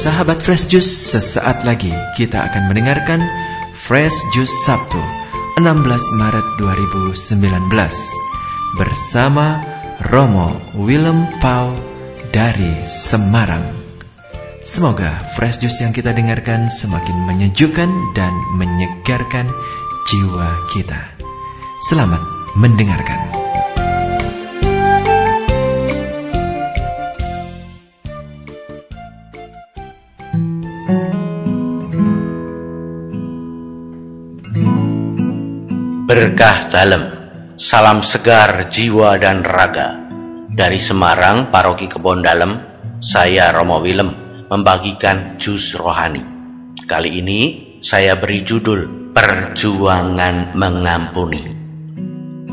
Sahabat Fresh Juice, sesaat lagi kita akan mendengarkan Fresh Juice Sabtu 16 Maret 2019 bersama Romo Willem Pau dari Semarang. Semoga Fresh Juice yang kita dengarkan semakin menyejukkan dan menyegarkan jiwa kita. Selamat mendengarkan. Berkah dalam, salam segar jiwa dan raga. Dari Semarang, Paroki Kebon Dalem, saya Romo Willem membagikan jus rohani. Kali ini saya beri judul Perjuangan Mengampuni.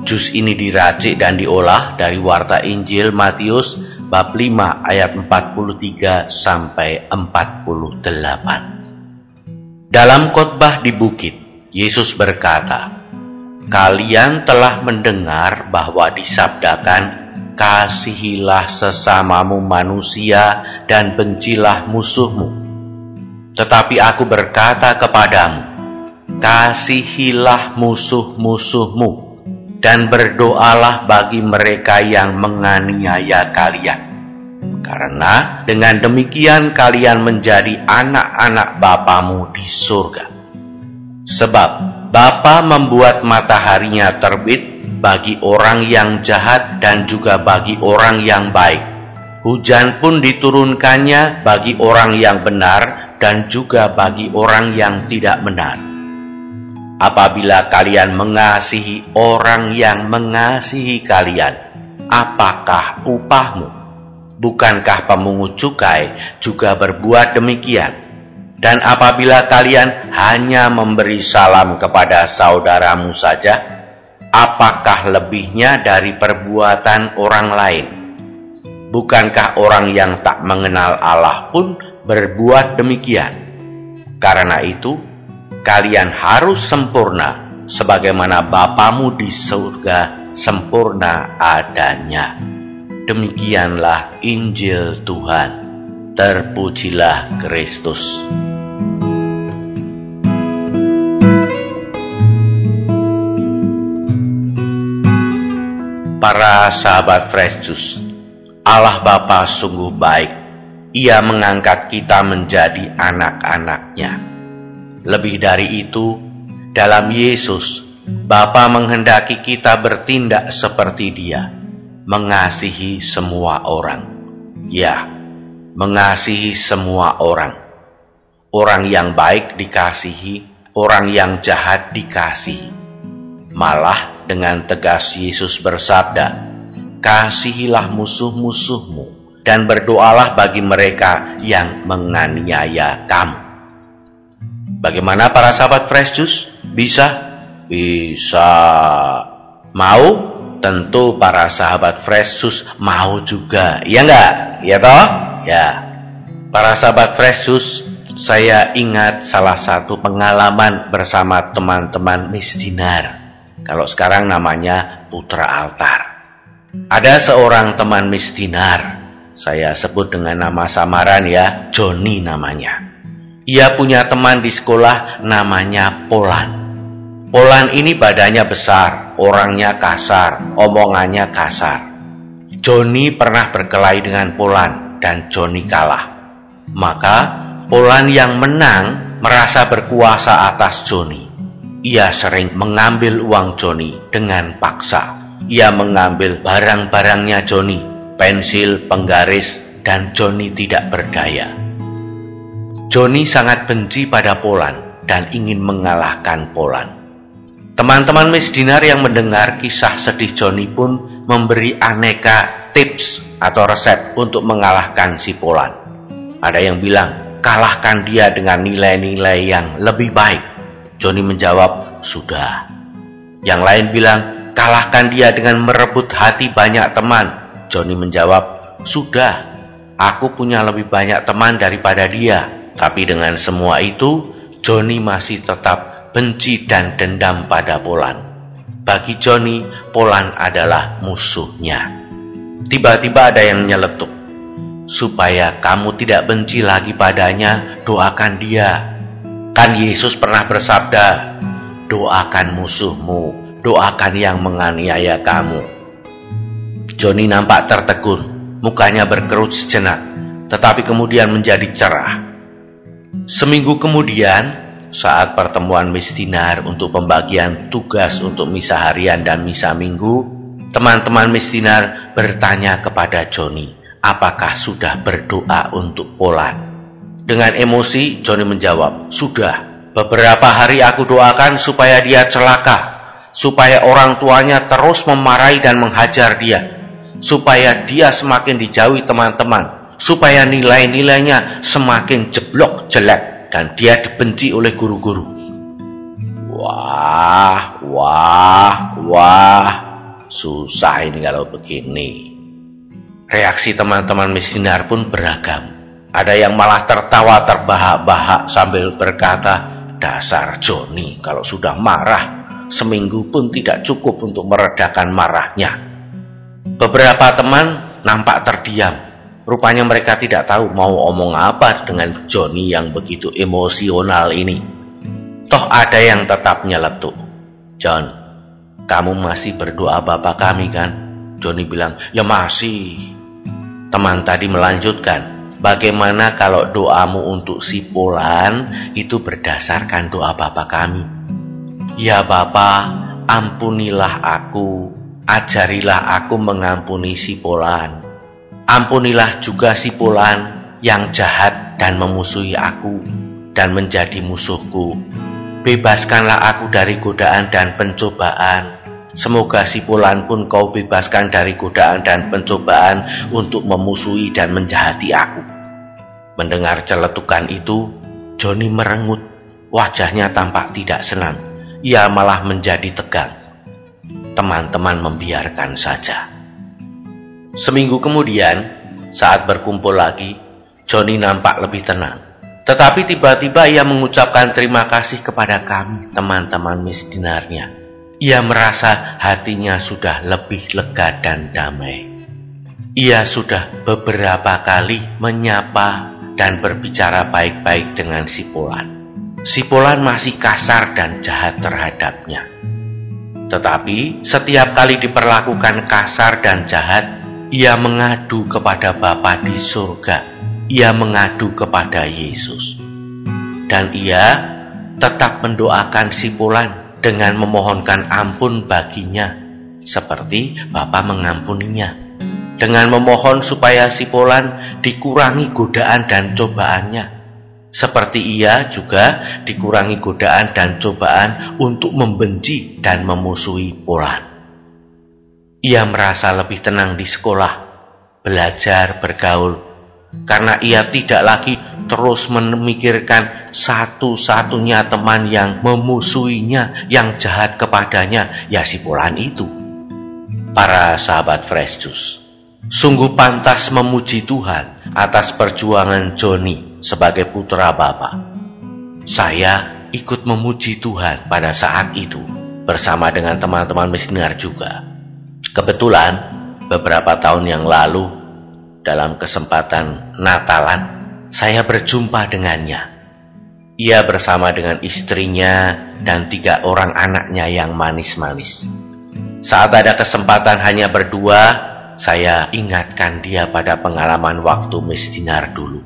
Jus ini diracik dan diolah dari warta Injil Matius bab 5 ayat 43 sampai 48. Dalam khotbah di bukit, Yesus berkata, Kalian telah mendengar bahwa disabdakan, Kasihilah sesamamu manusia dan bencilah musuhmu. Tetapi aku berkata kepadamu, Kasihilah musuh-musuhmu dan berdoalah bagi mereka yang menganiaya kalian. Karena dengan demikian kalian menjadi anak-anak Bapamu di surga. Sebab Bapa membuat mataharinya terbit bagi orang yang jahat dan juga bagi orang yang baik. Hujan pun diturunkannya bagi orang yang benar dan juga bagi orang yang tidak benar. Apabila kalian mengasihi orang yang mengasihi kalian, apakah upahmu? Bukankah pemungut cukai juga berbuat demikian? Dan apabila kalian hanya memberi salam kepada saudaramu saja, apakah lebihnya dari perbuatan orang lain? Bukankah orang yang tak mengenal Allah pun berbuat demikian? Karena itu, kalian harus sempurna sebagaimana Bapamu di surga sempurna adanya. Demikianlah Injil Tuhan. Terpujilah Kristus. Para sahabat Fresh Juice, Allah Bapa sungguh baik. Ia mengangkat kita menjadi anak-anaknya. Lebih dari itu, dalam Yesus, Bapa menghendaki kita bertindak seperti Dia, mengasihi semua orang. Ya, mengasihi semua orang. Orang yang baik dikasihi, orang yang jahat dikasihi. Malah dengan tegas Yesus bersabda, Kasihilah musuh-musuhmu dan berdoalah bagi mereka yang menganiaya kamu. Bagaimana para sahabat Fresh Juice? Bisa? Bisa. Mau? Tentu para sahabat Fresh Juice mau juga. Ya enggak? Ya toh? Ya, para sahabat Fresh Juice, saya ingat salah satu pengalaman bersama teman-teman misdinar. Kalau sekarang namanya Putra Altar. Ada seorang teman misdinar, saya sebut dengan nama samaran ya, Joni namanya. Ia punya teman di sekolah namanya Polan. Polan ini badannya besar, orangnya kasar, omongannya kasar. Joni pernah berkelahi dengan Polan dan Joni kalah. Maka Polan yang menang merasa berkuasa atas Joni. Ia sering mengambil uang Joni dengan paksa. Ia mengambil barang-barangnya Joni, pensil, penggaris, dan Joni tidak berdaya. Joni sangat benci pada Polan dan ingin mengalahkan Polan. Teman-teman misdinar yang mendengar kisah sedih Joni pun memberi aneka tips atau resep untuk mengalahkan si Polan. Ada yang bilang, kalahkan dia dengan nilai-nilai yang lebih baik. Joni menjawab, sudah. Yang lain bilang, kalahkan dia dengan merebut hati banyak teman. Joni menjawab, sudah. Aku punya lebih banyak teman daripada dia. Tapi dengan semua itu, Joni masih tetap benci dan dendam pada Polan. Bagi Joni, Polan adalah musuhnya. Tiba-tiba ada yang nyeletuk. supaya kamu tidak benci lagi padanya, doakan dia. Kan Yesus pernah bersabda, doakan musuhmu, doakan yang menganiaya kamu. Joni nampak tertegun, mukanya berkerut sejenak, tetapi kemudian menjadi cerah. Seminggu kemudian, saat pertemuan mistinar untuk pembagian tugas untuk misa harian dan misa minggu, teman-teman mistinar bertanya kepada Joni, apakah sudah berdoa untuk Polan? Dengan emosi, Johnny menjawab, sudah. Beberapa hari aku doakan supaya dia celaka, supaya orang tuanya terus memarahi dan menghajar dia, supaya dia semakin dijauhi teman-teman, supaya nilai-nilainya semakin jeblok jelek dan dia dibenci oleh guru-guru. Wah, wah, wah, susah ini kalau begini. Reaksi teman-teman misinar pun beragam. Ada yang malah tertawa terbahak-bahak sambil berkata, dasar Joni kalau sudah marah, seminggu pun tidak cukup untuk meredakan marahnya. Beberapa teman nampak terdiam. Rupanya mereka tidak tahu mau omong apa dengan Joni yang begitu emosional ini. Toh ada yang tetap nyeletuk. John, kamu masih berdoa Bapak kami kan? Joni bilang, ya masih. Teman tadi melanjutkan, bagaimana kalau doamu untuk si Polan itu berdasarkan doa Bapak kami? Ya Bapak, ampunilah aku, ajarilah aku mengampuni si Polan. Ampunilah juga si Polan yang jahat dan memusuhi aku dan menjadi musuhku. Bebaskanlah aku dari godaan dan pencobaan Semoga si Pulan pun kau bebaskan dari godaan dan pencobaan untuk memusuhi dan menjahati aku. Mendengar celetukan itu, Joni merengut. Wajahnya tampak tidak senang. Ia malah menjadi tegang. Teman-teman membiarkan saja. Seminggu kemudian, saat berkumpul lagi, Joni nampak lebih tenang. Tetapi tiba-tiba ia mengucapkan terima kasih kepada kami, teman-teman misdinarnya ia merasa hatinya sudah lebih lega dan damai. Ia sudah beberapa kali menyapa dan berbicara baik-baik dengan si Polan. Si Polan masih kasar dan jahat terhadapnya. Tetapi setiap kali diperlakukan kasar dan jahat, ia mengadu kepada Bapa di surga. Ia mengadu kepada Yesus. Dan ia tetap mendoakan si Polan dengan memohonkan ampun baginya, seperti Bapa mengampuninya. Dengan memohon supaya si Polan dikurangi godaan dan cobaannya, seperti ia juga dikurangi godaan dan cobaan untuk membenci dan memusuhi Polan. Ia merasa lebih tenang di sekolah, belajar, bergaul, karena ia tidak lagi terus memikirkan satu-satunya teman yang memusuhinya, yang jahat kepadanya, ya si Polan itu. Para sahabat Fresh sungguh pantas memuji Tuhan atas perjuangan Joni sebagai putra Bapak. Saya ikut memuji Tuhan pada saat itu bersama dengan teman-teman misioner juga. Kebetulan beberapa tahun yang lalu dalam kesempatan Natalan saya berjumpa dengannya. Ia bersama dengan istrinya dan tiga orang anaknya yang manis-manis. Saat ada kesempatan hanya berdua, saya ingatkan dia pada pengalaman waktu misdinar dulu.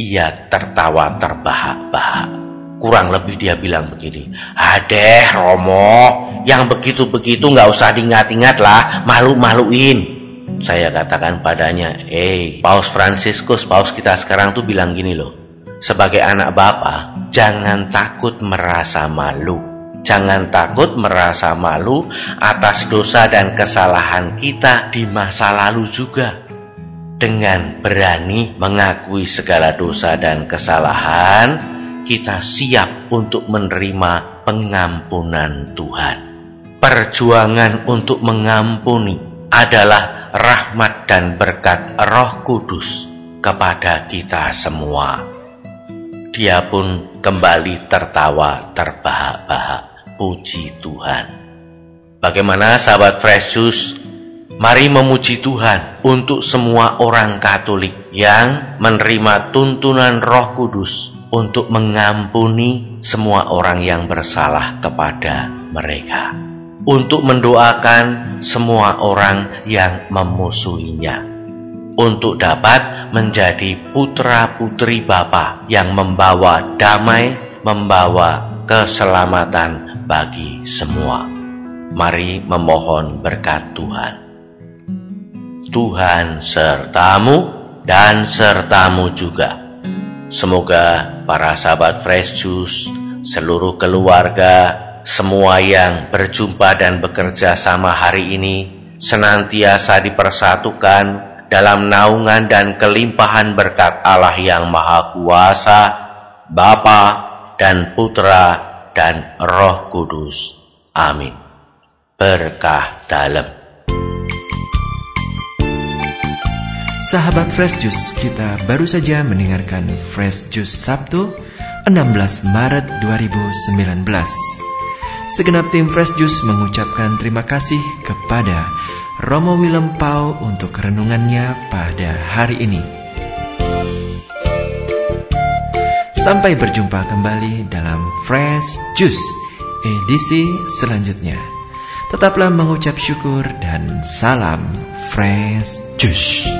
Ia tertawa terbahak-bahak. Kurang lebih dia bilang begini, Adeh Romo, yang begitu-begitu nggak usah diingat-ingat lah, malu-maluin. Saya katakan padanya, eh, Paus Fransiskus, Paus kita sekarang tuh bilang gini loh. Sebagai anak Bapak, jangan takut merasa malu. Jangan takut merasa malu atas dosa dan kesalahan kita di masa lalu juga. Dengan berani mengakui segala dosa dan kesalahan, kita siap untuk menerima pengampunan Tuhan. Perjuangan untuk mengampuni adalah rahmat dan berkat Roh Kudus kepada kita semua. Dia pun kembali tertawa terbahak-bahak. Puji Tuhan. Bagaimana sahabat Fresh Juice? Mari memuji Tuhan untuk semua orang Katolik yang menerima tuntunan Roh Kudus untuk mengampuni semua orang yang bersalah kepada mereka, untuk mendoakan semua orang yang memusuhinya, untuk dapat menjadi putra-putri Bapa yang membawa damai, membawa keselamatan bagi semua. Mari memohon berkat Tuhan. Tuhan sertamu dan sertamu juga. Semoga para sahabat Fresh Juice, seluruh keluarga, semua yang berjumpa dan bekerja sama hari ini senantiasa dipersatukan dalam naungan dan kelimpahan berkat Allah yang Maha Kuasa, Bapa dan Putra dan Roh Kudus. Amin. Berkah dalam. Sahabat Fresh Juice, kita baru saja mendengarkan Fresh Juice Sabtu 16 Maret 2019. Segenap tim Fresh Juice mengucapkan terima kasih kepada Romo Willem Pau untuk renungannya pada hari ini. Sampai berjumpa kembali dalam Fresh Juice edisi selanjutnya. Tetaplah mengucap syukur dan salam Fresh Juice.